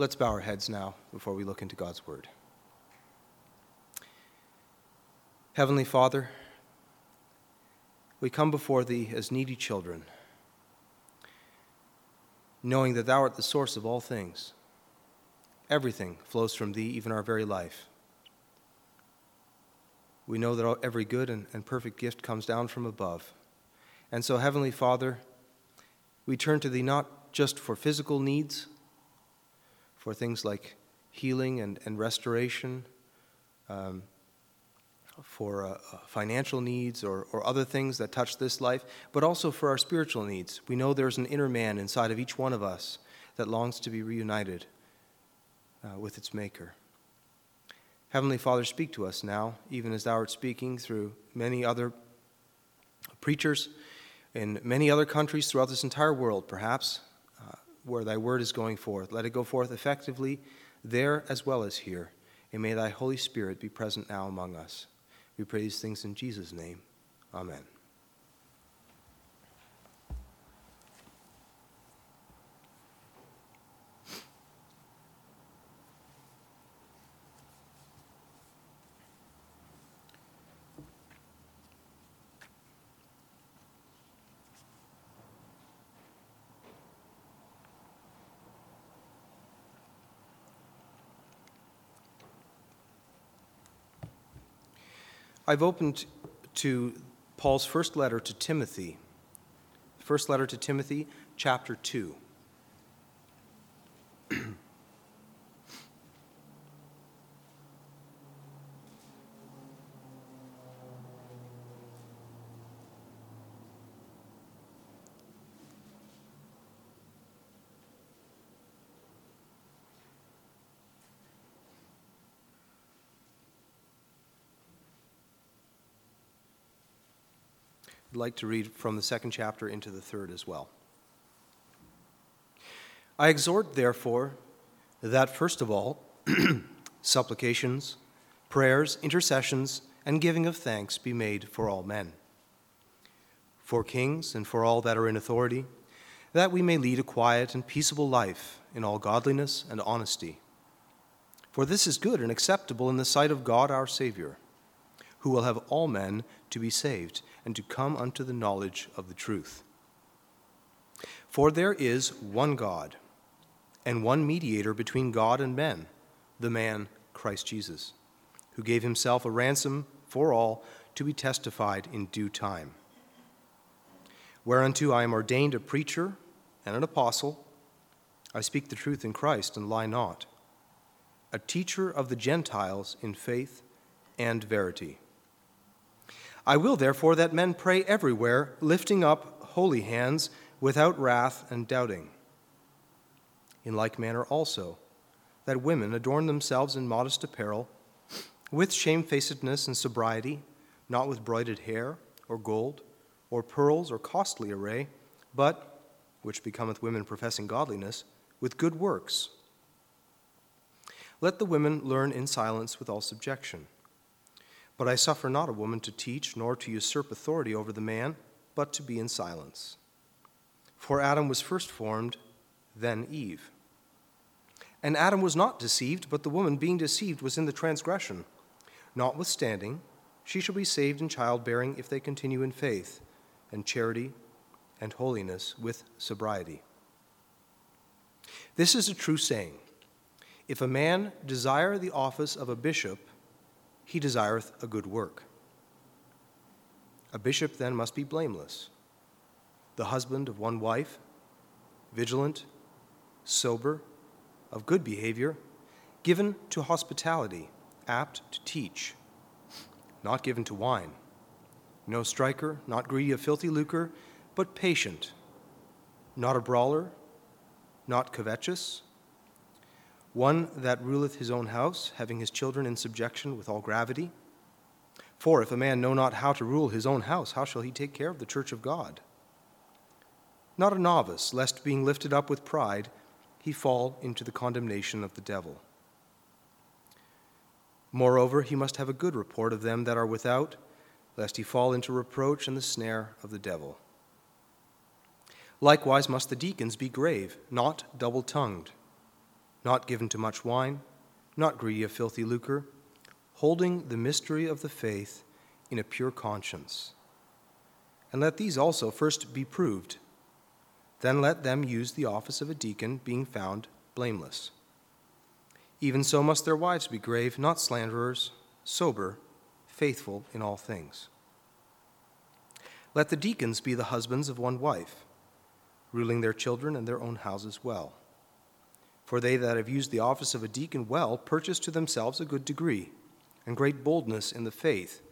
Let's bow our heads now before we look into God's Word. Heavenly Father, we come before Thee as needy children, knowing that Thou art the source of all things. Everything flows from Thee, even our very life. We know that every good and, perfect gift comes down from above. And so, Heavenly Father, we turn to Thee not just for physical needs, for things like healing and, and restoration, um, for uh, uh, financial needs or, or other things that touch this life, but also for our spiritual needs. We know there's an inner man inside of each one of us that longs to be reunited uh, with its Maker. Heavenly Father, speak to us now, even as Thou art speaking through many other preachers in many other countries throughout this entire world, perhaps where thy word is going forth. Let it go forth effectively there as well as here. And may thy Holy Spirit be present now among us. We pray these things in Jesus' name. Amen. I've opened to Paul's first letter to Timothy, first letter to Timothy, chapter 2. Like to read from the second chapter into the third as well. I exhort, therefore, that first of all, supplications, prayers, intercessions, and giving of thanks be made for all men, for kings and for all that are in authority, that we may lead a quiet and peaceable life in all godliness and honesty. For this is good and acceptable in the sight of God our Savior, who will have all men to be saved and to come unto the knowledge of the truth. For there is one God, and one mediator between God and men, the man Christ Jesus, who gave himself a ransom for all to be testified in due time. Whereunto I am ordained a preacher and an apostle. I speak the truth in Christ and lie not, a teacher of the Gentiles in faith and verity. I will, therefore, that men pray everywhere, lifting up holy hands without wrath and doubting. In like manner also, that women adorn themselves in modest apparel, with shamefacedness and sobriety, not with broided hair, or gold, or pearls, or costly array, but, which becometh women professing godliness, with good works. Let the women learn in silence with all subjection. But I suffer not a woman to teach, nor to usurp authority over the man, but to be in silence. For Adam was first formed, then Eve. And Adam was not deceived, but the woman, being deceived, was in the transgression. Notwithstanding, she shall be saved in childbearing if they continue in faith, and charity, and holiness with sobriety. This is a true saying. If a man desire the office of a bishop, he desireth a good work. A bishop then must be blameless, the husband of one wife, vigilant, sober, of good behavior, given to hospitality, apt to teach, not given to wine, no striker, not greedy of filthy lucre, but patient, not a brawler, not covetous one that ruleth his own house, having his children in subjection with all gravity. For if a man know not how to rule his own house, how shall he take care of the church of God? Not a novice, lest being lifted up with pride, he fall into the condemnation of the devil. Moreover, he must have a good report of them that are without, lest he fall into reproach and the snare of the devil. Likewise must the deacons be grave, not double tongued not given to much wine, not greedy of filthy lucre, holding the mystery of the faith in a pure conscience. And let these also first be proved. Then let them use the office of a deacon, being found blameless. Even so must their wives be grave, not slanderers, sober, faithful in all things. Let the deacons be the husbands of one wife, ruling their children and their own houses well. For they that have used the office of a deacon well purchase to themselves a good degree and great boldness in the faith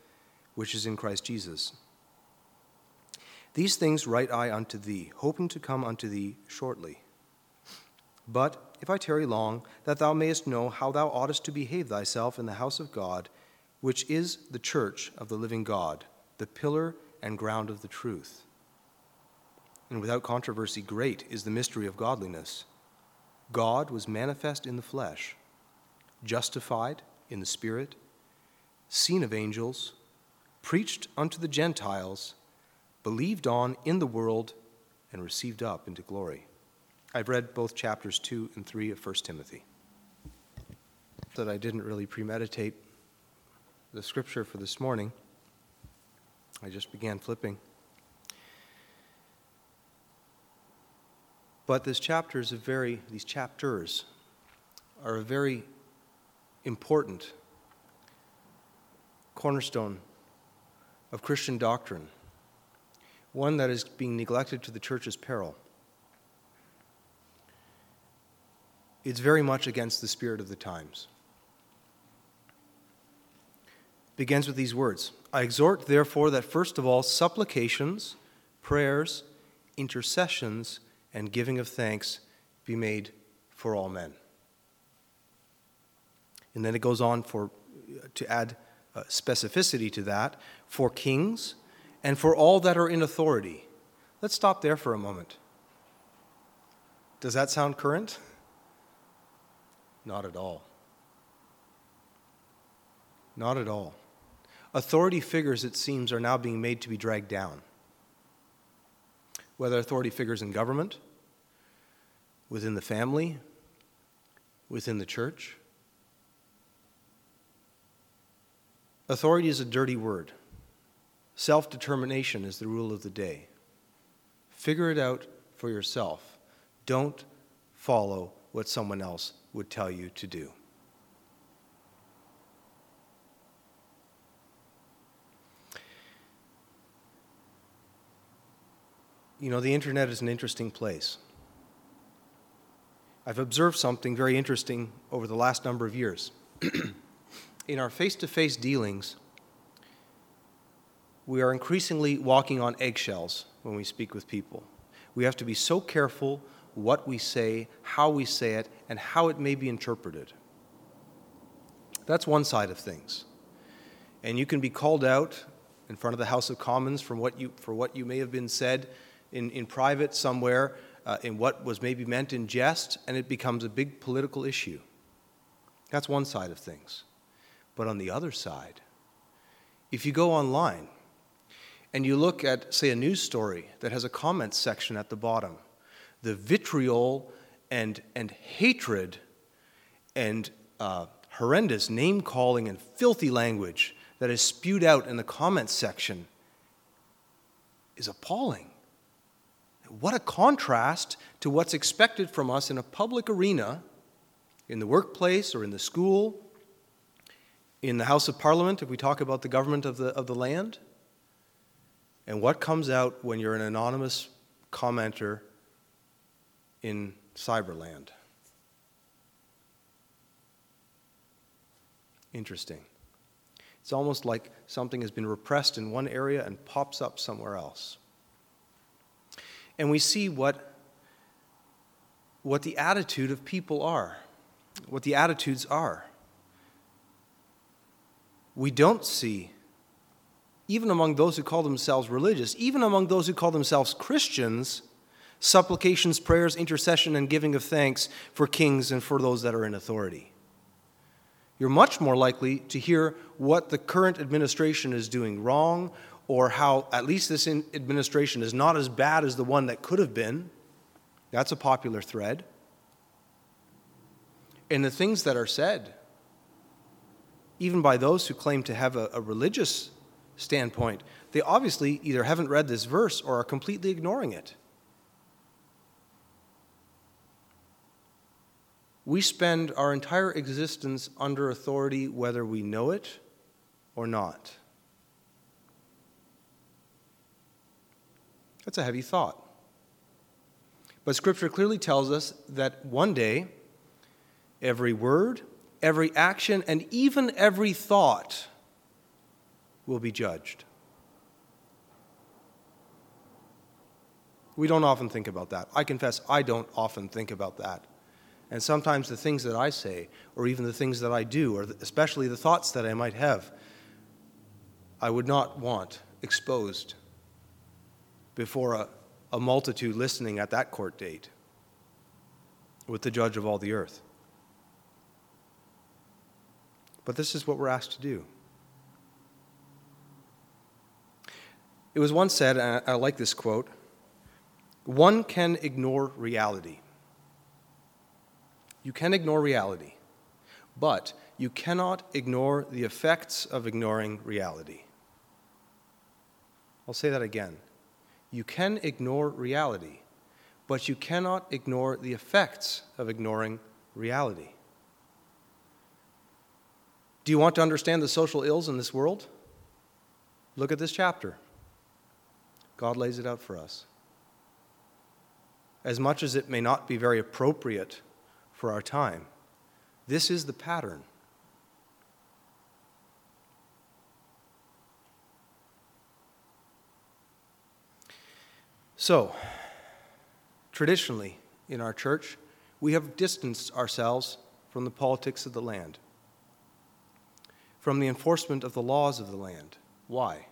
which is in Christ Jesus. These things write I unto thee, hoping to come unto thee shortly. But if I tarry long, that thou mayest know how thou oughtest to behave thyself in the house of God, which is the church of the living God, the pillar and ground of the truth. And without controversy, great is the mystery of godliness. God was manifest in the flesh, justified in the Spirit, seen of angels, preached unto the Gentiles, believed on in the world, and received up into glory. I've read both chapters 2 and 3 of 1 Timothy. That I didn't really premeditate the scripture for this morning. I just began flipping. But this chapter is a very, these chapters are a very important cornerstone of Christian doctrine, one that is being neglected to the church's peril. It's very much against the spirit of the times. begins with these words I exhort, therefore, that first of all, supplications, prayers, intercessions, and giving of thanks be made for all men. And then it goes on for, to add uh, specificity to that for kings and for all that are in authority. Let's stop there for a moment. Does that sound current? Not at all. Not at all. Authority figures, it seems, are now being made to be dragged down whether authority figures in government, within the family, within the church. Authority is a dirty word. Self determination is the rule of the day. Figure it out for yourself. Don't follow what someone else would tell you to do. You know, the internet is an interesting place. I've observed something very interesting over the last number of years. In our face to face dealings, we are increasingly walking on eggshells when we speak with people. We have to be so careful what we say, how we say it, and how it may be interpreted. That's one side of things. And you can be called out in front of the House of Commons from what you, for what you may have been said in, in private somewhere uh, in what was maybe meant in jest, and it becomes a big political issue. That's one side of things. But on the other side, if you go online and you look at, say, a news story that has a comments section at the bottom, the vitriol and, and hatred and uh, horrendous name calling and filthy language that is spewed out in the comments section is appalling. What a contrast to what's expected from us in a public arena, in the workplace or in the school, in the House of Parliament, if we talk about the government of the, of the land, and what comes out when you're an anonymous commenter in cyberland. Interesting. It's almost like something has been repressed in one area and pops up somewhere else and we see what, what the attitude of people are, what the attitudes are. We don't see, even among those who call themselves religious, even among those who call themselves Christians, supplications, prayers, intercession, and giving of thanks for kings and for those that are in authority. You're much more likely to hear what the current administration is doing wrong or how at least this administration is not as bad as the one that could have been. That's a popular thread. And the things that are said, even by those who claim to have a, a religious standpoint, they obviously either haven't read this verse or are completely ignoring it. We spend our entire existence under authority whether we know it or not. That's a heavy thought. But Scripture clearly tells us that one day, every word, every action, and even every thought will be judged. We don't often think about that. I confess, I don't often think about that. And sometimes the things that I say, or even the things that I do, or especially the thoughts that I might have, I would not want exposed before a, a multitude listening at that court date with the judge of all the earth. But this is what we're asked to do. It was once said, and I like this quote one can ignore reality. You can ignore reality, but you cannot ignore the effects of ignoring reality. I'll say that again. You can ignore reality, but you cannot ignore the effects of ignoring reality. Do you want to understand the social ills in this world? Look at this chapter. God lays it out for us. As much as it may not be very appropriate for our time, this is the pattern. So, traditionally in our church, we have distanced ourselves from the politics of the land, from the enforcement of the laws of the land. Why?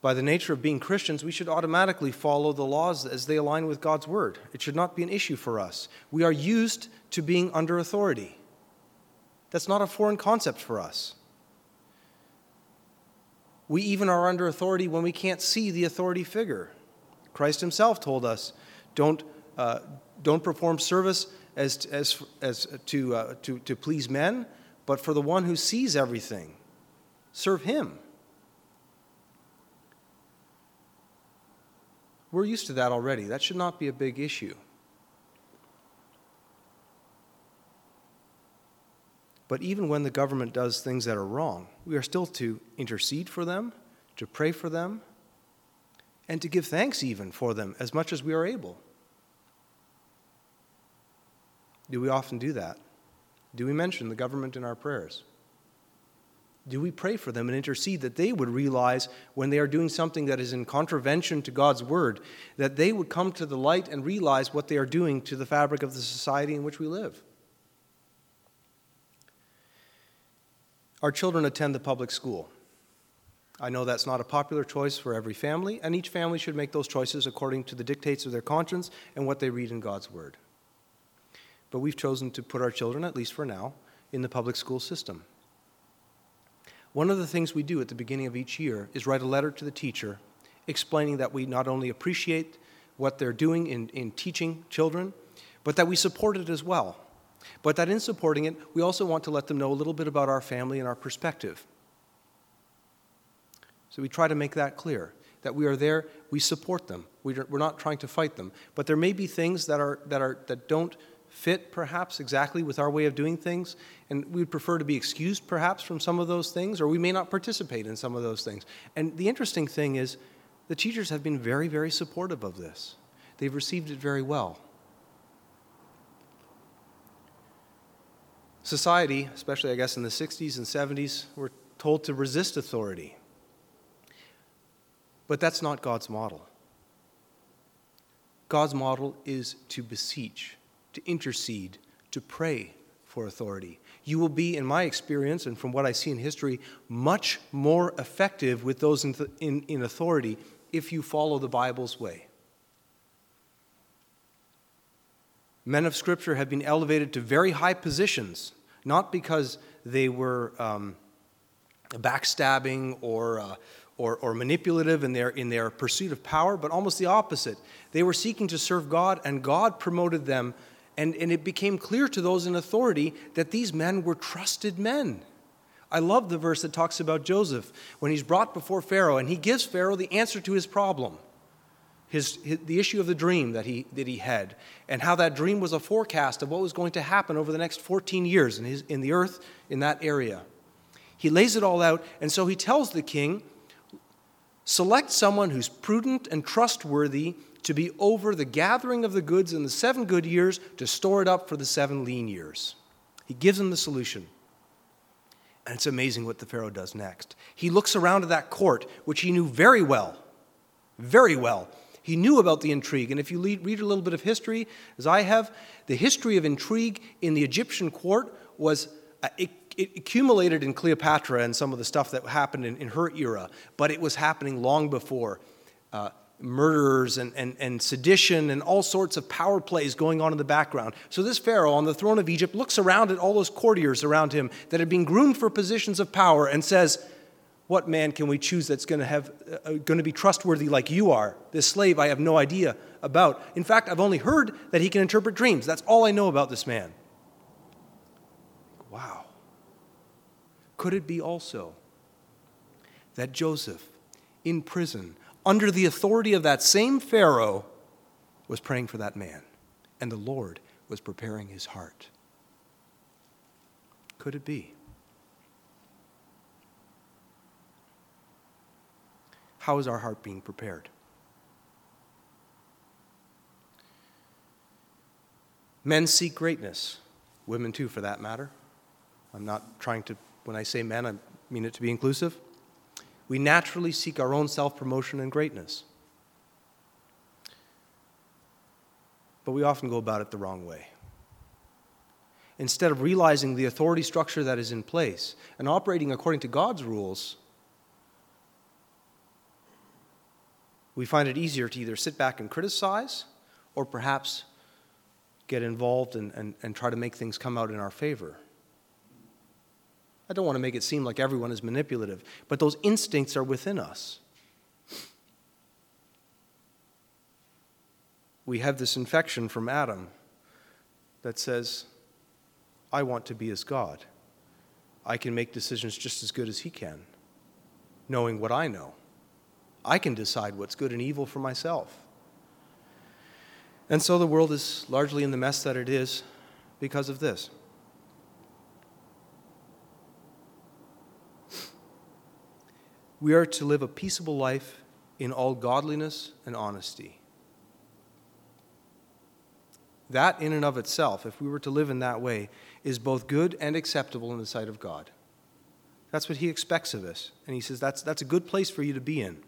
By the nature of being Christians, we should automatically follow the laws as they align with God's word. It should not be an issue for us. We are used to being under authority. That's not a foreign concept for us. We even are under authority when we can't see the authority figure. Christ himself told us don't, uh, don't perform service as, as, as to, uh, to, to please men, but for the one who sees everything. Serve him. We're used to that already. That should not be a big issue. But even when the government does things that are wrong, we are still to intercede for them, to pray for them, and to give thanks even for them as much as we are able. Do we often do that? Do we mention the government in our prayers? Do we pray for them and intercede that they would realize when they are doing something that is in contravention to God's word, that they would come to the light and realize what they are doing to the fabric of the society in which we live? Our children attend the public school. I know that's not a popular choice for every family, and each family should make those choices according to the dictates of their conscience and what they read in God's Word. But we've chosen to put our children, at least for now, in the public school system. One of the things we do at the beginning of each year is write a letter to the teacher explaining that we not only appreciate what they're doing in, in teaching children, but that we support it as well. But that in supporting it, we also want to let them know a little bit about our family and our perspective. So we try to make that clear that we are there, we support them. We're not trying to fight them. But there may be things that, are, that, are, that don't fit, perhaps, exactly with our way of doing things, and we would prefer to be excused, perhaps, from some of those things, or we may not participate in some of those things. And the interesting thing is, the teachers have been very, very supportive of this. They've received it very well. Society, especially I guess in the 60s and 70s, were told to resist authority. But that's not God's model. God's model is to beseech, to intercede, to pray for authority. You will be, in my experience and from what I see in history, much more effective with those in, th- in, in authority if you follow the Bible's way. Men of Scripture have been elevated to very high positions, not because they were um, backstabbing or, uh, or, or manipulative in their, in their pursuit of power, but almost the opposite. They were seeking to serve God, and God promoted them. And, and it became clear to those in authority that these men were trusted men. I love the verse that talks about Joseph when he's brought before Pharaoh, and he gives Pharaoh the answer to his problem. His, his, the issue of the dream that he, that he had, and how that dream was a forecast of what was going to happen over the next 14 years in, his, in the earth in that area. He lays it all out, and so he tells the king select someone who's prudent and trustworthy to be over the gathering of the goods in the seven good years to store it up for the seven lean years. He gives him the solution. And it's amazing what the Pharaoh does next. He looks around at that court, which he knew very well, very well. He knew about the intrigue. And if you read a little bit of history, as I have, the history of intrigue in the Egyptian court was, uh, it, it accumulated in Cleopatra and some of the stuff that happened in, in her era, but it was happening long before. Uh, murderers and, and, and sedition and all sorts of power plays going on in the background. So, this Pharaoh on the throne of Egypt looks around at all those courtiers around him that had been groomed for positions of power and says, What man can we choose that's going to, have, uh, going to be trustworthy like you are? This slave I have no idea about. In fact, I've only heard that he can interpret dreams. That's all I know about this man. Wow. Could it be also that Joseph, in prison, under the authority of that same Pharaoh, was praying for that man, and the Lord was preparing his heart. Could it be? How is our heart being prepared? Men seek greatness, women too, for that matter. I'm not trying to, when I say men, I mean it to be inclusive we naturally seek our own self promotion and greatness. But we often go about it the wrong way. Instead of realizing the authority structure that is in place and operating according to God's rules, we find it easier to either sit back and criticize or perhaps get involved and, and, and try to make things come out in our favor. I don't want to make it seem like everyone is manipulative, but those instincts are within us. We have this infection from Adam that says, I want to be as God. I can make decisions just as good as he can, knowing what I know. I can decide what's good and evil for myself. And so the world is largely in the mess that it is because of this. We are to live a peaceable life in all godliness and honesty. That, in and of itself, if we were to live in that way, is both good and acceptable in the sight of God. That's what He expects of us. And He says that's, that's a good place for you to be in.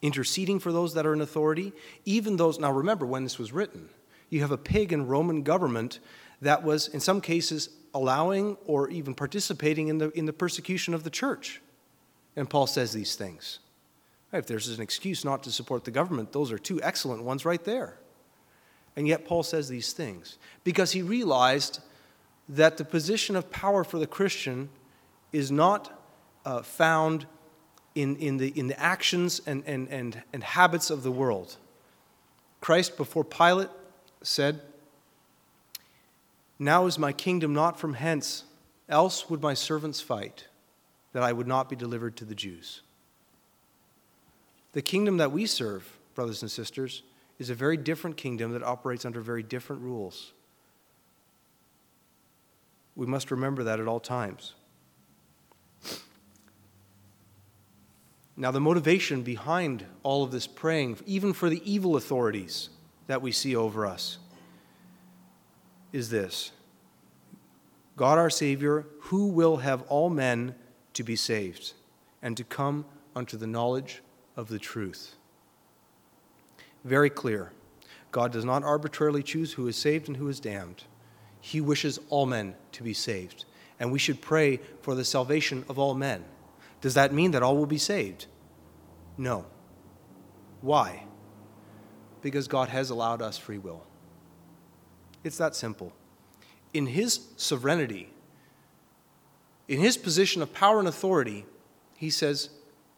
Interceding for those that are in authority, even those. Now, remember when this was written, you have a pagan Roman government that was, in some cases, allowing or even participating in the, in the persecution of the church. And Paul says these things. If there's an excuse not to support the government, those are two excellent ones right there. And yet, Paul says these things because he realized that the position of power for the Christian is not uh, found in, in, the, in the actions and, and, and, and habits of the world. Christ, before Pilate, said, Now is my kingdom not from hence, else would my servants fight that I would not be delivered to the Jews. The kingdom that we serve, brothers and sisters, is a very different kingdom that operates under very different rules. We must remember that at all times. Now, the motivation behind all of this praying, even for the evil authorities that we see over us, is this God our Savior, who will have all men to be saved and to come unto the knowledge of the truth. Very clear. God does not arbitrarily choose who is saved and who is damned. He wishes all men to be saved, and we should pray for the salvation of all men. Does that mean that all will be saved? No. Why? Because God has allowed us free will. It's that simple. In His sovereignty, in his position of power and authority, he says,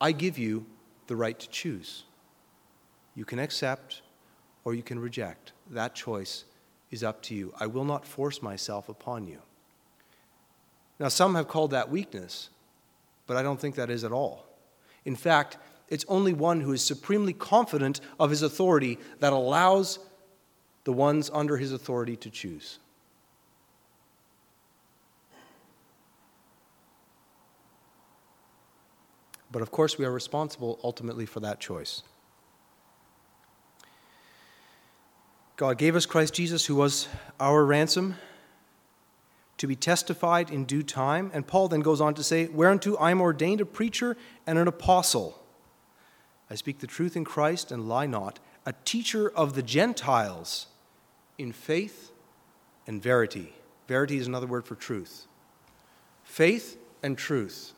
I give you the right to choose. You can accept or you can reject. That choice is up to you. I will not force myself upon you. Now, some have called that weakness, but I don't think that is at all. In fact, it's only one who is supremely confident of his authority that allows the ones under his authority to choose. But of course, we are responsible ultimately for that choice. God gave us Christ Jesus, who was our ransom, to be testified in due time. And Paul then goes on to say, Whereunto I am ordained a preacher and an apostle. I speak the truth in Christ and lie not, a teacher of the Gentiles in faith and verity. Verity is another word for truth. Faith and truth.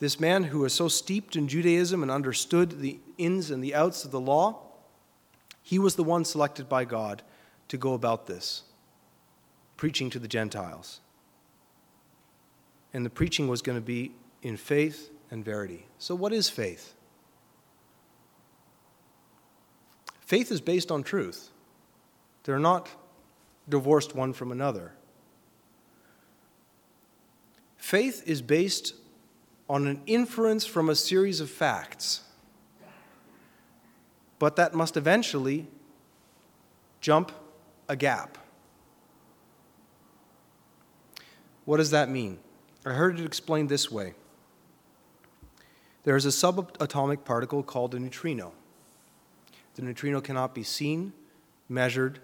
This man who was so steeped in Judaism and understood the ins and the outs of the law, he was the one selected by God to go about this, preaching to the Gentiles. And the preaching was going to be in faith and verity. So, what is faith? Faith is based on truth, they're not divorced one from another. Faith is based on an inference from a series of facts. But that must eventually jump a gap. What does that mean? I heard it explained this way there is a subatomic particle called a neutrino. The neutrino cannot be seen, measured,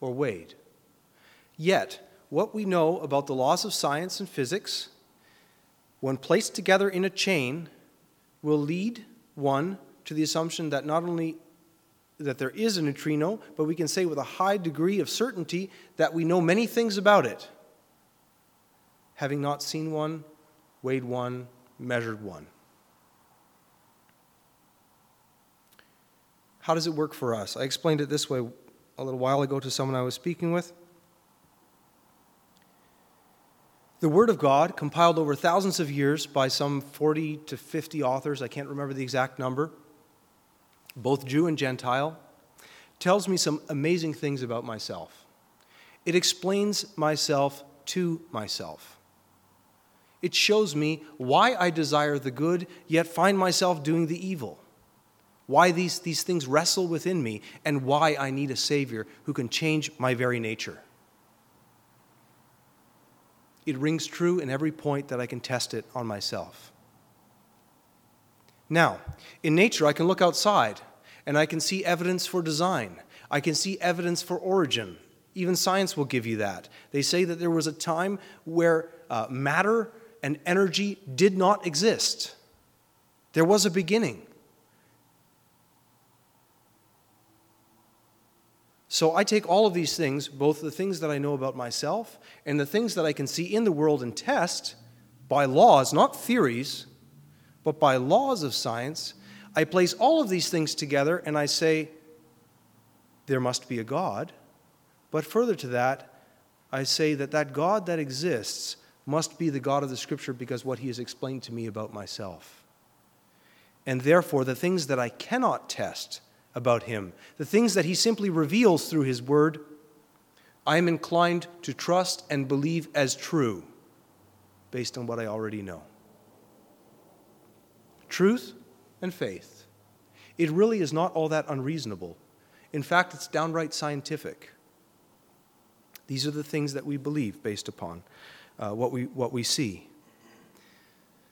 or weighed. Yet, what we know about the laws of science and physics when placed together in a chain, will lead one to the assumption that not only that there is a neutrino, but we can say with a high degree of certainty that we know many things about it, having not seen one, weighed one, measured one. How does it work for us? I explained it this way a little while ago to someone I was speaking with. The Word of God, compiled over thousands of years by some 40 to 50 authors, I can't remember the exact number, both Jew and Gentile, tells me some amazing things about myself. It explains myself to myself. It shows me why I desire the good, yet find myself doing the evil. Why these, these things wrestle within me, and why I need a Savior who can change my very nature it rings true in every point that I can test it on myself. Now, in nature, I can look outside and I can see evidence for design. I can see evidence for origin. Even science will give you that. They say that there was a time where uh, matter and energy did not exist, there was a beginning. So I take all of these things, both the things that I know about myself and the things that I can see in the world and test by laws, not theories, but by laws of science. I place all of these things together and I say, there must be a God. But further to that, I say that that God that exists must be the God of the Scripture because what He has explained to me about myself. And therefore, the things that I cannot test, about him, the things that he simply reveals through his word, I am inclined to trust and believe as true based on what I already know. Truth and faith. It really is not all that unreasonable. In fact, it's downright scientific. These are the things that we believe based upon uh, what, we, what we see.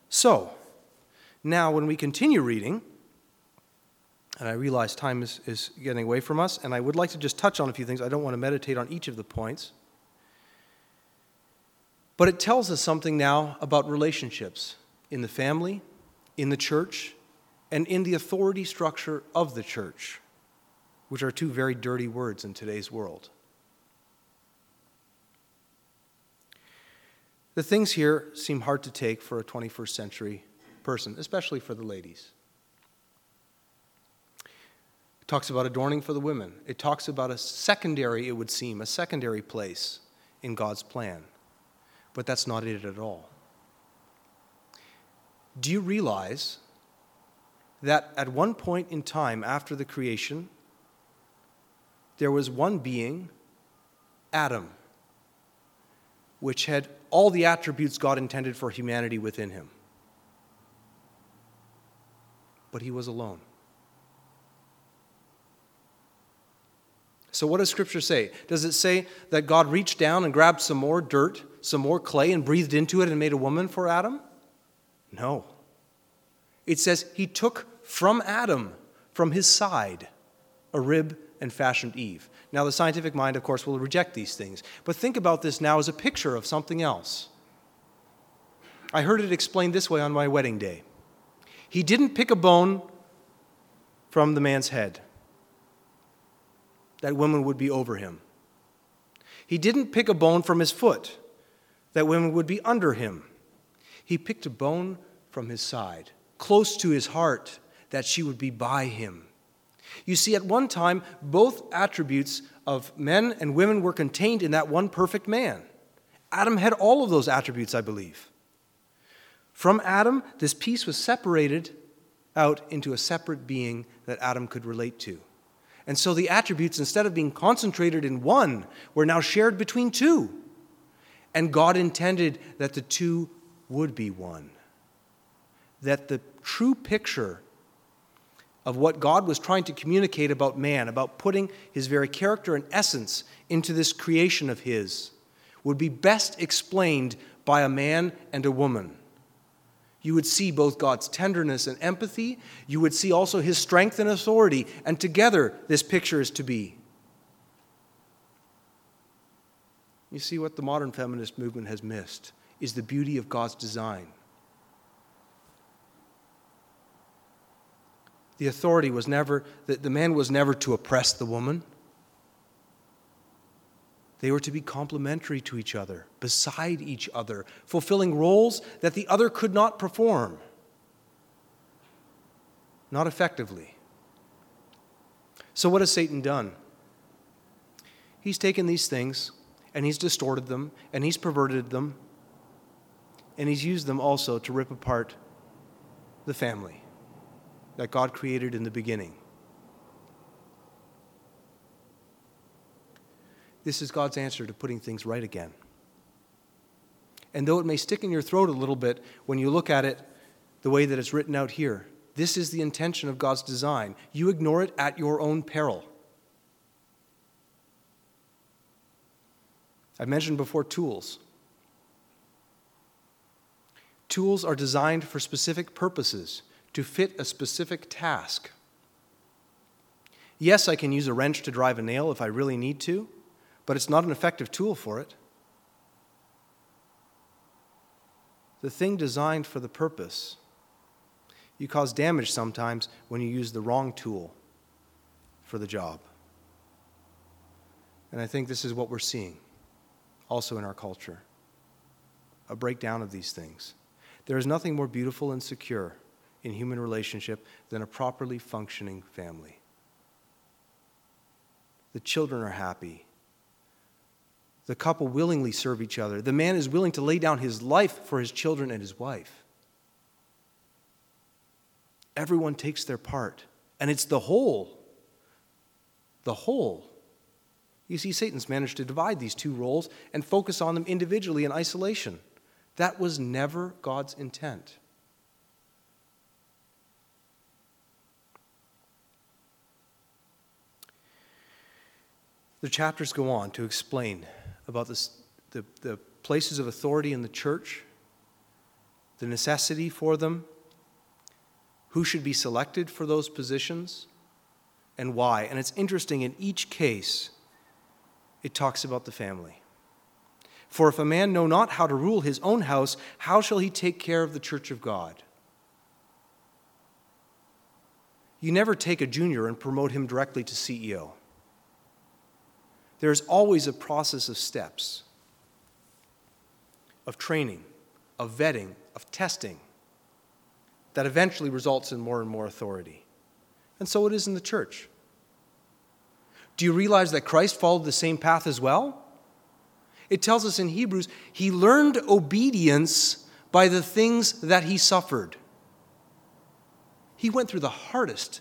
So, now when we continue reading, and I realize time is, is getting away from us, and I would like to just touch on a few things. I don't want to meditate on each of the points. But it tells us something now about relationships in the family, in the church, and in the authority structure of the church, which are two very dirty words in today's world. The things here seem hard to take for a 21st century person, especially for the ladies It talks about adorning for the women. It talks about a secondary, it would seem, a secondary place in God's plan. But that's not it at all. Do you realize that at one point in time after the creation, there was one being, Adam, which had all the attributes God intended for humanity within him? But he was alone. So, what does Scripture say? Does it say that God reached down and grabbed some more dirt, some more clay, and breathed into it and made a woman for Adam? No. It says he took from Adam, from his side, a rib and fashioned Eve. Now, the scientific mind, of course, will reject these things. But think about this now as a picture of something else. I heard it explained this way on my wedding day. He didn't pick a bone from the man's head that women would be over him. He didn't pick a bone from his foot that women would be under him. He picked a bone from his side, close to his heart, that she would be by him. You see, at one time, both attributes of men and women were contained in that one perfect man. Adam had all of those attributes, I believe. From Adam, this piece was separated out into a separate being that Adam could relate to. And so the attributes, instead of being concentrated in one, were now shared between two. And God intended that the two would be one. That the true picture of what God was trying to communicate about man, about putting his very character and essence into this creation of his, would be best explained by a man and a woman. You would see both God's tenderness and empathy. You would see also his strength and authority. And together, this picture is to be. You see, what the modern feminist movement has missed is the beauty of God's design. The authority was never, the, the man was never to oppress the woman. They were to be complementary to each other, beside each other, fulfilling roles that the other could not perform. Not effectively. So, what has Satan done? He's taken these things and he's distorted them and he's perverted them and he's used them also to rip apart the family that God created in the beginning. This is God's answer to putting things right again. And though it may stick in your throat a little bit when you look at it the way that it's written out here, this is the intention of God's design. You ignore it at your own peril. I mentioned before tools. Tools are designed for specific purposes to fit a specific task. Yes, I can use a wrench to drive a nail if I really need to but it's not an effective tool for it. The thing designed for the purpose. You cause damage sometimes when you use the wrong tool for the job. And I think this is what we're seeing also in our culture a breakdown of these things. There is nothing more beautiful and secure in human relationship than a properly functioning family. The children are happy. The couple willingly serve each other. The man is willing to lay down his life for his children and his wife. Everyone takes their part, and it's the whole. The whole. You see, Satan's managed to divide these two roles and focus on them individually in isolation. That was never God's intent. The chapters go on to explain about this, the, the places of authority in the church, the necessity for them, who should be selected for those positions, and why. And it's interesting, in each case, it talks about the family. For if a man know not how to rule his own house, how shall he take care of the church of God? You never take a junior and promote him directly to CEO. There's always a process of steps, of training, of vetting, of testing that eventually results in more and more authority. And so it is in the church. Do you realize that Christ followed the same path as well? It tells us in Hebrews, he learned obedience by the things that he suffered. He went through the hardest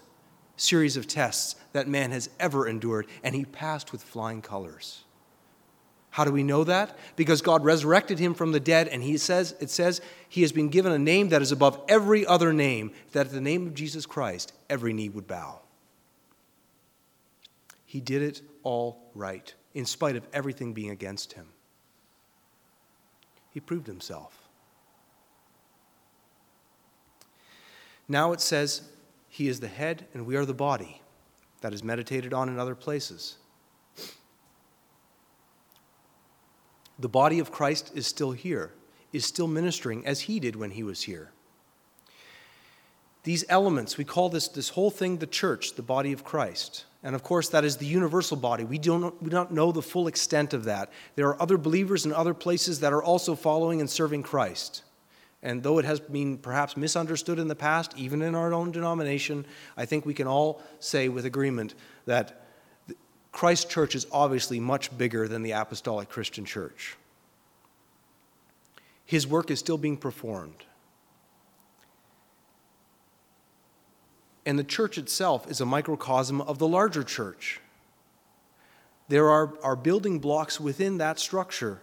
series of tests that man has ever endured, and he passed with flying colors. How do we know that? Because God resurrected him from the dead, and he says, it says he has been given a name that is above every other name, that at the name of Jesus Christ, every knee would bow. He did it all right, in spite of everything being against him. He proved himself. Now it says, He is the head and we are the body. That is meditated on in other places. The body of Christ is still here, is still ministering as He did when He was here. These elements, we call this, this whole thing the church, the body of Christ. And of course, that is the universal body. We don't, we don't know the full extent of that. There are other believers in other places that are also following and serving Christ. And though it has been perhaps misunderstood in the past, even in our own denomination, I think we can all say with agreement that Christ Church is obviously much bigger than the Apostolic Christian Church. His work is still being performed. And the church itself is a microcosm of the larger church. There are, are building blocks within that structure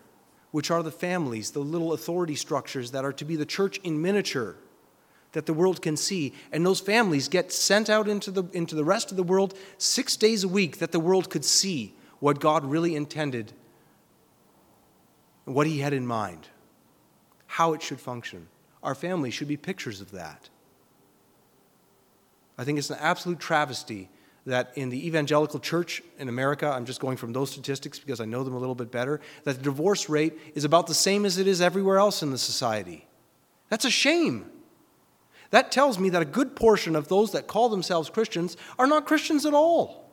which are the families, the little authority structures that are to be the church in miniature that the world can see. And those families get sent out into the, into the rest of the world six days a week that the world could see what God really intended, what He had in mind, how it should function. Our families should be pictures of that. I think it's an absolute travesty that in the evangelical church in America, I'm just going from those statistics because I know them a little bit better, that the divorce rate is about the same as it is everywhere else in the society. That's a shame. That tells me that a good portion of those that call themselves Christians are not Christians at all.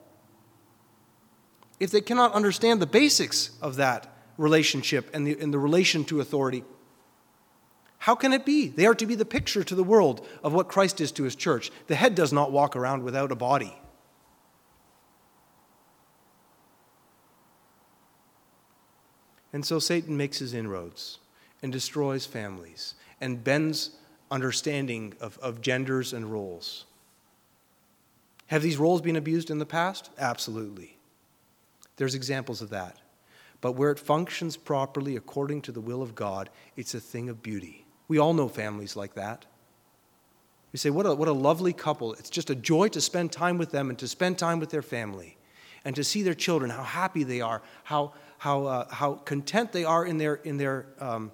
If they cannot understand the basics of that relationship and the, and the relation to authority, how can it be? They are to be the picture to the world of what Christ is to his church. The head does not walk around without a body. And so Satan makes his inroads and destroys families and bends understanding of, of genders and roles. Have these roles been abused in the past? Absolutely. There's examples of that. But where it functions properly according to the will of God, it's a thing of beauty. We all know families like that. We say, what a, what a lovely couple. It's just a joy to spend time with them and to spend time with their family and to see their children, how happy they are, how, how, uh, how content they are in their, in, their, um,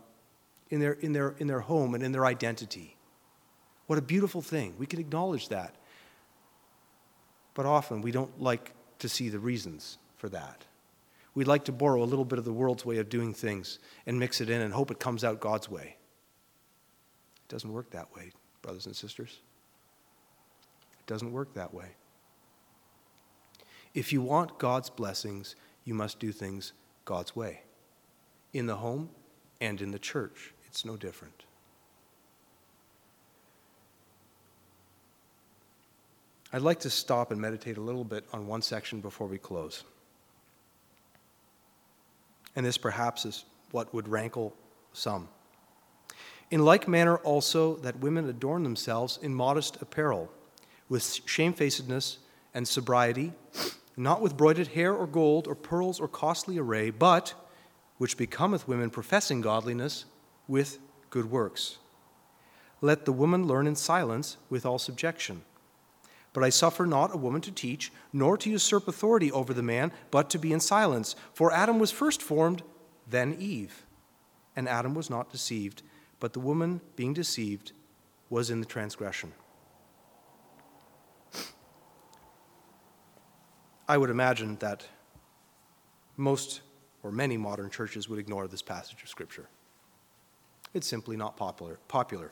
in, their, in, their, in their home and in their identity. What a beautiful thing. We can acknowledge that. But often we don't like to see the reasons for that. We'd like to borrow a little bit of the world's way of doing things and mix it in and hope it comes out God's way. It doesn't work that way, brothers and sisters. It doesn't work that way. If you want God's blessings, you must do things God's way. In the home and in the church, it's no different. I'd like to stop and meditate a little bit on one section before we close. And this perhaps is what would rankle some. In like manner, also, that women adorn themselves in modest apparel, with shamefacedness and sobriety not with broidered hair or gold or pearls or costly array, but which becometh women professing godliness with good works. Let the woman learn in silence with all subjection. But I suffer not a woman to teach, nor to usurp authority over the man, but to be in silence. For Adam was first formed, then Eve. And Adam was not deceived, but the woman, being deceived, was in the transgression. I would imagine that most or many modern churches would ignore this passage of Scripture. It's simply not popular. popular.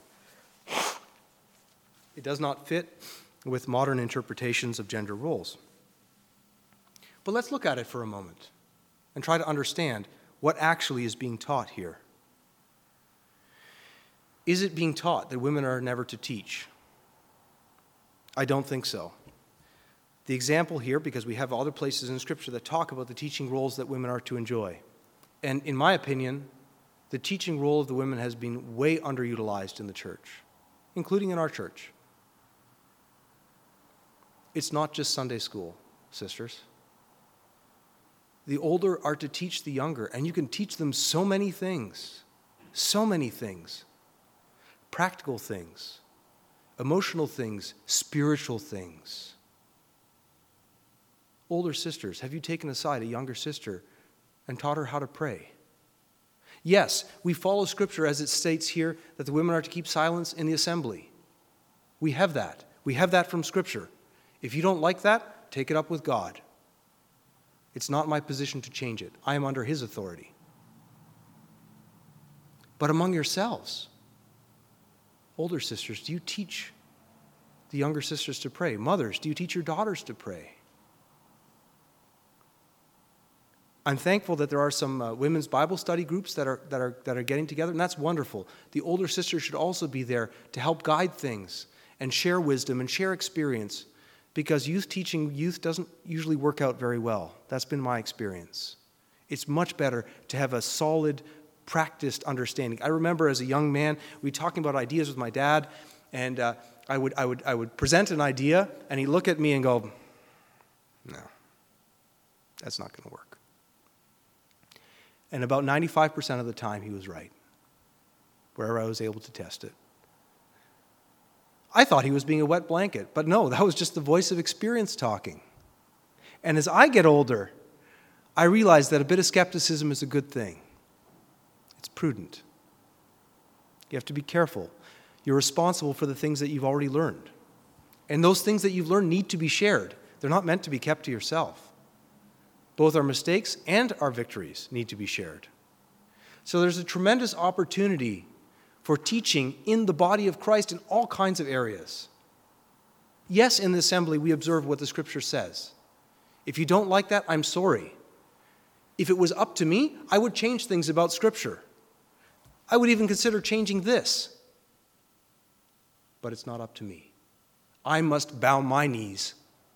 It does not fit with modern interpretations of gender roles. But let's look at it for a moment and try to understand what actually is being taught here. Is it being taught that women are never to teach? I don't think so. The example here, because we have other places in Scripture that talk about the teaching roles that women are to enjoy. And in my opinion, the teaching role of the women has been way underutilized in the church, including in our church. It's not just Sunday school, sisters. The older are to teach the younger, and you can teach them so many things, so many things practical things, emotional things, spiritual things. Older sisters, have you taken aside a younger sister and taught her how to pray? Yes, we follow Scripture as it states here that the women are to keep silence in the assembly. We have that. We have that from Scripture. If you don't like that, take it up with God. It's not my position to change it. I am under His authority. But among yourselves, older sisters, do you teach the younger sisters to pray? Mothers, do you teach your daughters to pray? I'm thankful that there are some uh, women's Bible study groups that are, that, are, that are getting together, and that's wonderful. The older sisters should also be there to help guide things and share wisdom and share experience because youth teaching youth doesn't usually work out very well. That's been my experience. It's much better to have a solid, practiced understanding. I remember as a young man, we talking about ideas with my dad, and uh, I, would, I, would, I would present an idea, and he'd look at me and go, No, that's not going to work. And about 95% of the time, he was right, wherever I was able to test it. I thought he was being a wet blanket, but no, that was just the voice of experience talking. And as I get older, I realize that a bit of skepticism is a good thing. It's prudent. You have to be careful. You're responsible for the things that you've already learned. And those things that you've learned need to be shared. They're not meant to be kept to yourself. Both our mistakes and our victories need to be shared. So there's a tremendous opportunity for teaching in the body of Christ in all kinds of areas. Yes, in the assembly, we observe what the scripture says. If you don't like that, I'm sorry. If it was up to me, I would change things about scripture. I would even consider changing this. But it's not up to me. I must bow my knees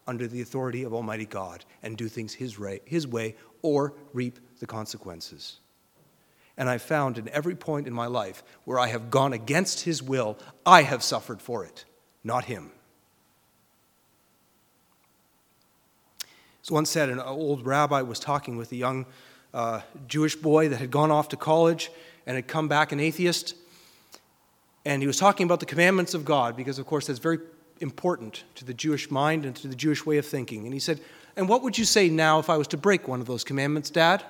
under the authority of Almighty God and do things His way, his way or reap the consequences. And I've found in every point in my life where I have gone against his will, I have suffered for it, not him. So once said, an old rabbi was talking with a young uh, Jewish boy that had gone off to college and had come back an atheist. And he was talking about the commandments of God because, of course, that's very important to the Jewish mind and to the Jewish way of thinking. And he said, And what would you say now if I was to break one of those commandments, Dad?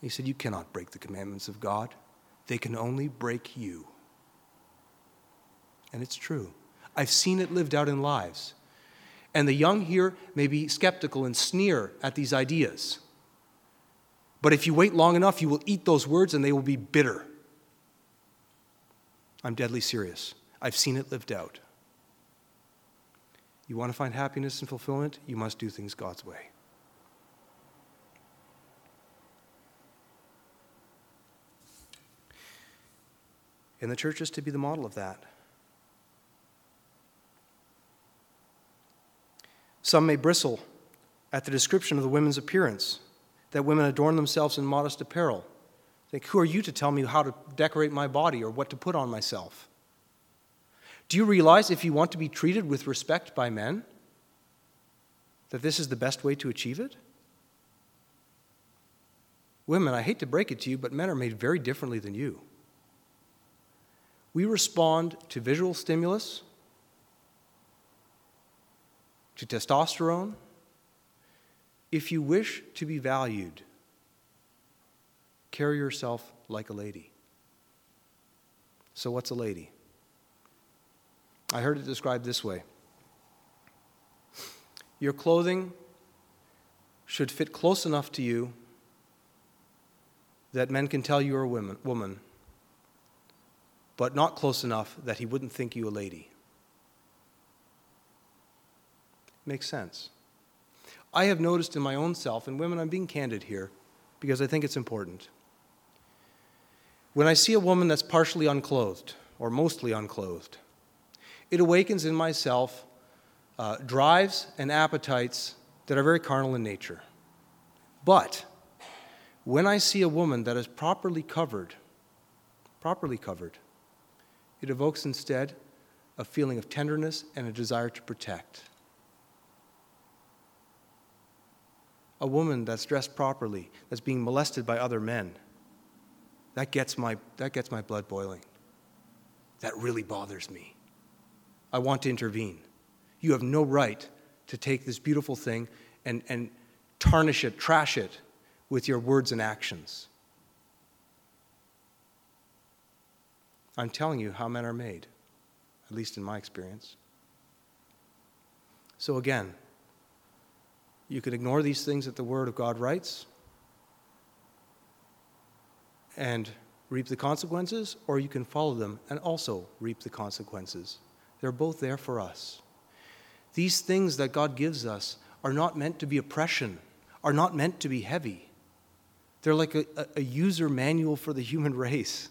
He said, You cannot break the commandments of God, they can only break you. And it's true. I've seen it lived out in lives. And the young here may be skeptical and sneer at these ideas. But if you wait long enough, you will eat those words and they will be bitter. I'm deadly serious. I've seen it lived out. You want to find happiness and fulfillment? You must do things God's way. And the church is to be the model of that. Some may bristle at the description of the women's appearance, that women adorn themselves in modest apparel. Think, who are you to tell me how to decorate my body or what to put on myself? Do you realize if you want to be treated with respect by men, that this is the best way to achieve it? Women, I hate to break it to you, but men are made very differently than you. We respond to visual stimulus, to testosterone. If you wish to be valued, carry yourself like a lady. So, what's a lady? I heard it described this way Your clothing should fit close enough to you that men can tell you're a woman. woman but not close enough that he wouldn't think you a lady. Makes sense. I have noticed in my own self, and women, I'm being candid here because I think it's important. When I see a woman that's partially unclothed or mostly unclothed, it awakens in myself uh, drives and appetites that are very carnal in nature. But when I see a woman that is properly covered, properly covered, it evokes instead a feeling of tenderness and a desire to protect. a woman that's dressed properly, that's being molested by other men, that gets my, that gets my blood boiling. That really bothers me. I want to intervene. You have no right to take this beautiful thing and, and tarnish it, trash it with your words and actions. I'm telling you how men are made, at least in my experience. So, again, you can ignore these things that the Word of God writes and reap the consequences, or you can follow them and also reap the consequences. They're both there for us. These things that God gives us are not meant to be oppression, are not meant to be heavy. They're like a, a user manual for the human race.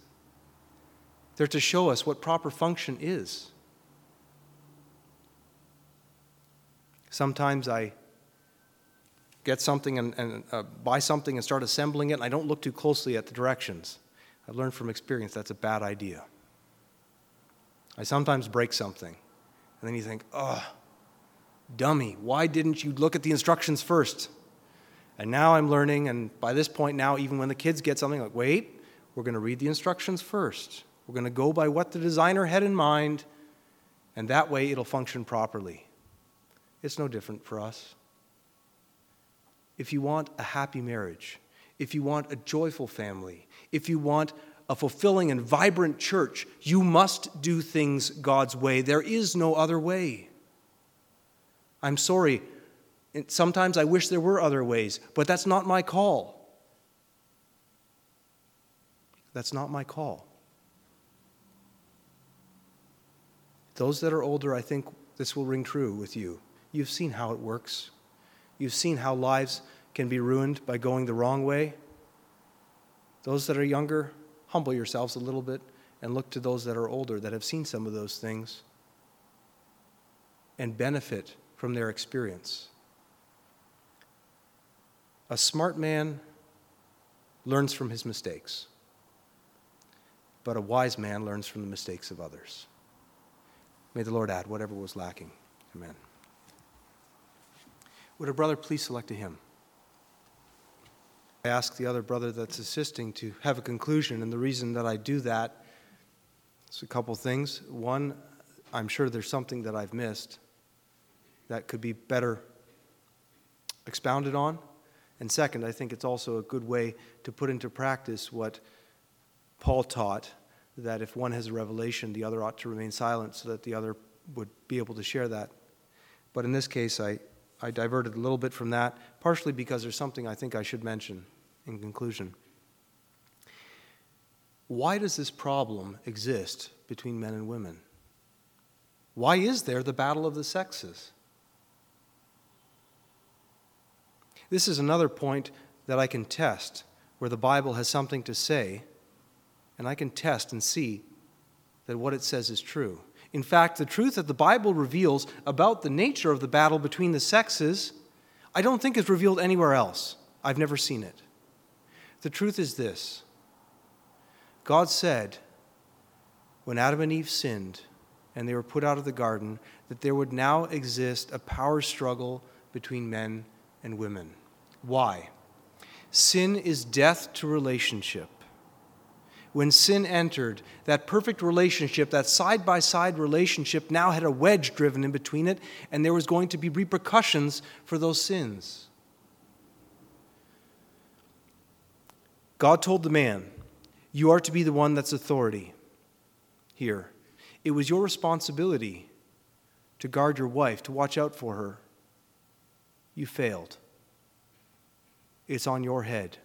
They're to show us what proper function is. Sometimes I get something and, and uh, buy something and start assembling it, and I don't look too closely at the directions. I've learned from experience that's a bad idea. I sometimes break something, and then you think, oh, dummy, why didn't you look at the instructions first? And now I'm learning, and by this point now, even when the kids get something, like, wait, we're going to read the instructions first. We're going to go by what the designer had in mind, and that way it'll function properly. It's no different for us. If you want a happy marriage, if you want a joyful family, if you want a fulfilling and vibrant church, you must do things God's way. There is no other way. I'm sorry. Sometimes I wish there were other ways, but that's not my call. That's not my call. Those that are older, I think this will ring true with you. You've seen how it works. You've seen how lives can be ruined by going the wrong way. Those that are younger, humble yourselves a little bit and look to those that are older that have seen some of those things and benefit from their experience. A smart man learns from his mistakes, but a wise man learns from the mistakes of others. May the Lord add whatever was lacking. Amen. Would a brother please select a hymn? I ask the other brother that's assisting to have a conclusion, and the reason that I do that is a couple things. One, I'm sure there's something that I've missed that could be better expounded on. And second, I think it's also a good way to put into practice what Paul taught that if one has a revelation, the other ought to remain silent so that the other would be able to share that. But in this case, I, I diverted a little bit from that, partially because there's something I think I should mention in conclusion. Why does this problem exist between men and women? Why is there the battle of the sexes? This is another point that I can test where the Bible has something to say, and I can test and see that what it says is true. In fact, the truth that the Bible reveals about the nature of the battle between the sexes, I don't think is revealed anywhere else. I've never seen it. The truth is this God said, when Adam and Eve sinned and they were put out of the garden, that there would now exist a power struggle between men and women. Why? Sin is death to relationship when sin entered, that perfect relationship, that side by side relationship, now had a wedge driven in between it, and there was going to be repercussions for those sins. God told the man, You are to be the one that's authority here. It was your responsibility to guard your wife, to watch out for her. You failed. It's on your head.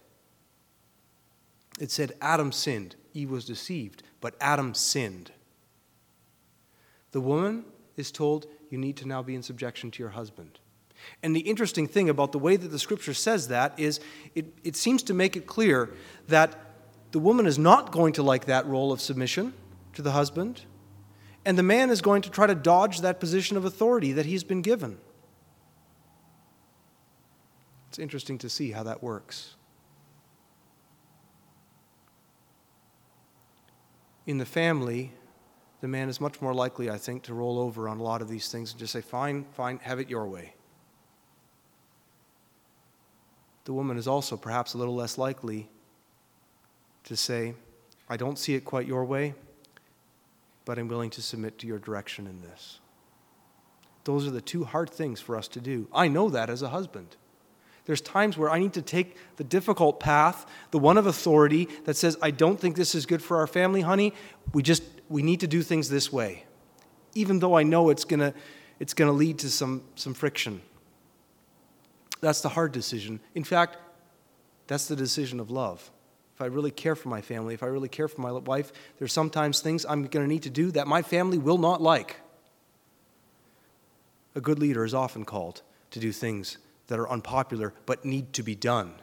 It said Adam sinned, Eve was deceived, but Adam sinned. The woman is told, You need to now be in subjection to your husband. And the interesting thing about the way that the scripture says that is it, it seems to make it clear that the woman is not going to like that role of submission to the husband, and the man is going to try to dodge that position of authority that he's been given. It's interesting to see how that works. In the family, the man is much more likely, I think, to roll over on a lot of these things and just say, fine, fine, have it your way. the woman is also perhaps a little less likely to say, I don't see it quite your way, but I'm willing to submit to your direction in this. Those are the two hard things for us to do. I know that as a husband. There's times where I need to take the difficult path, the one of authority that says, I don't think this is good for our family, honey. We just, we need to do things this way. Even though I know it's going to it's going to lead to some, some friction. That's the hard decision. In fact, that's the decision of love. If I really care for my family, if I really care for my wife, there's sometimes things I'm going to need to do that my family will not like. A good leader is often called to do things that are unpopular but need to be done.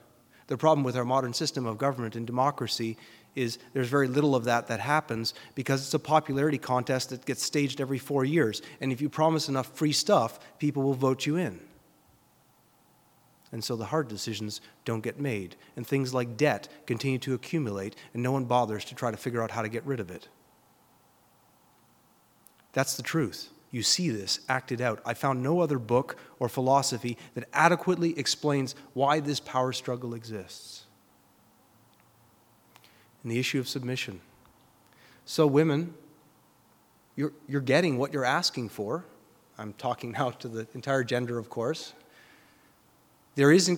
The problem with our modern system of government and democracy is there's very little of that that happens because it's a popularity contest that gets staged every four years. And if you promise enough free stuff, people will vote you in. And so the hard decisions don't get made. And things like debt continue to accumulate, and no one bothers to try to figure out how to get rid of it. That's the truth. You see this acted out. I found no other book or philosophy that adequately explains why this power struggle exists and the issue of submission. So, women, you're, you're getting what you're asking for. I'm talking now to the entire gender, of course. There is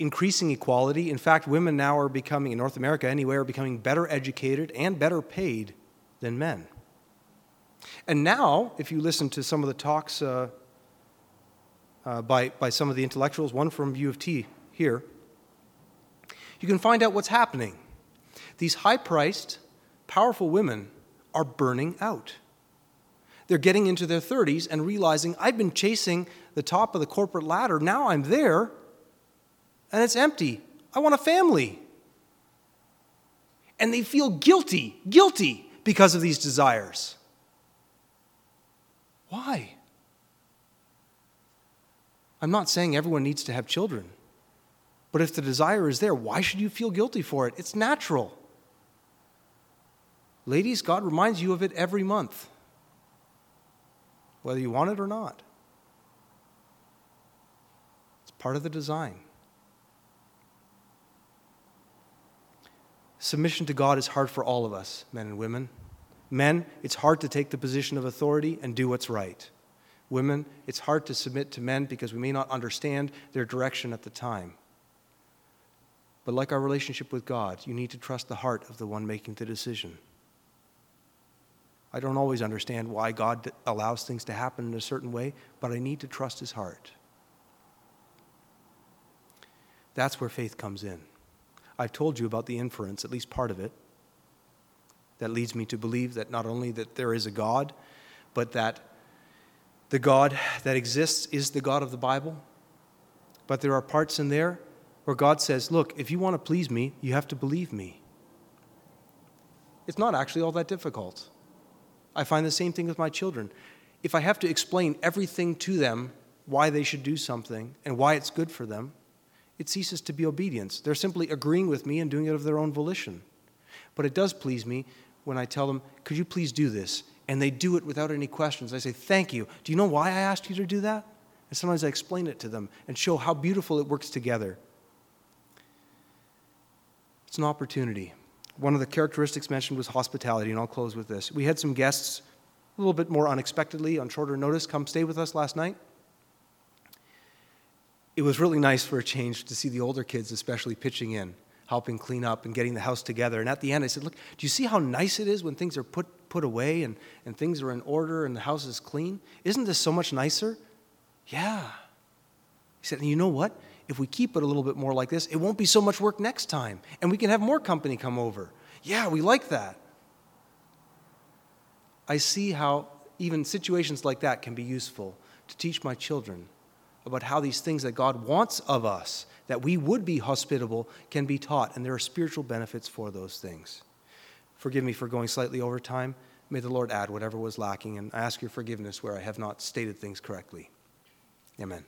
increasing equality. In fact, women now are becoming, in North America anyway, are becoming better educated and better paid than men. And now, if you listen to some of the talks uh, uh, by, by some of the intellectuals, one from U of T here, you can find out what's happening. These high priced, powerful women are burning out. They're getting into their 30s and realizing, I've been chasing the top of the corporate ladder. Now I'm there and it's empty. I want a family. And they feel guilty, guilty because of these desires. Why? I'm not saying everyone needs to have children. But if the desire is there, why should you feel guilty for it? It's natural. Ladies, God reminds you of it every month, whether you want it or not. It's part of the design. Submission to God is hard for all of us, men and women. Men, it's hard to take the position of authority and do what's right. Women, it's hard to submit to men because we may not understand their direction at the time. But like our relationship with God, you need to trust the heart of the one making the decision. I don't always understand why God allows things to happen in a certain way, but I need to trust his heart. That's where faith comes in. I've told you about the inference, at least part of it, that leads me to believe that not only that there is a God, but that the God that exists is the God of the Bible. But there are parts in there where God says, Look, if you want to please me, you have to believe me. It's not actually all that difficult. I find the same thing with my children. If I have to explain everything to them, why they should do something and why it's good for them, it ceases to be obedience. They're simply agreeing with me and doing it of their own volition. But it does please me when I tell them, Could you please do this? And they do it without any questions. I say, Thank you. Do you know why I asked you to do that? And sometimes I explain it to them and show how beautiful it works together. It's an opportunity. One of the characteristics mentioned was hospitality, and I'll close with this. We had some guests a little bit more unexpectedly on shorter notice come stay with us last night. It was really nice for a change to see the older kids, especially pitching in, helping clean up and getting the house together. And at the end, I said, Look, do you see how nice it is when things are put, put away and, and things are in order and the house is clean? Isn't this so much nicer? Yeah. He said, And you know what? if we keep it a little bit more like this, it won't be so much work next time, and we can have more company come over. Yeah, we like that. I see how even situations like that can be useful to teach my children about how these things that God wants of us, that we would be hospitable, can be taught, and there are spiritual benefits for those things. Forgive me for going slightly over time. May the Lord add whatever was lacking, and I ask your forgiveness where I have not stated things correctly. Amen.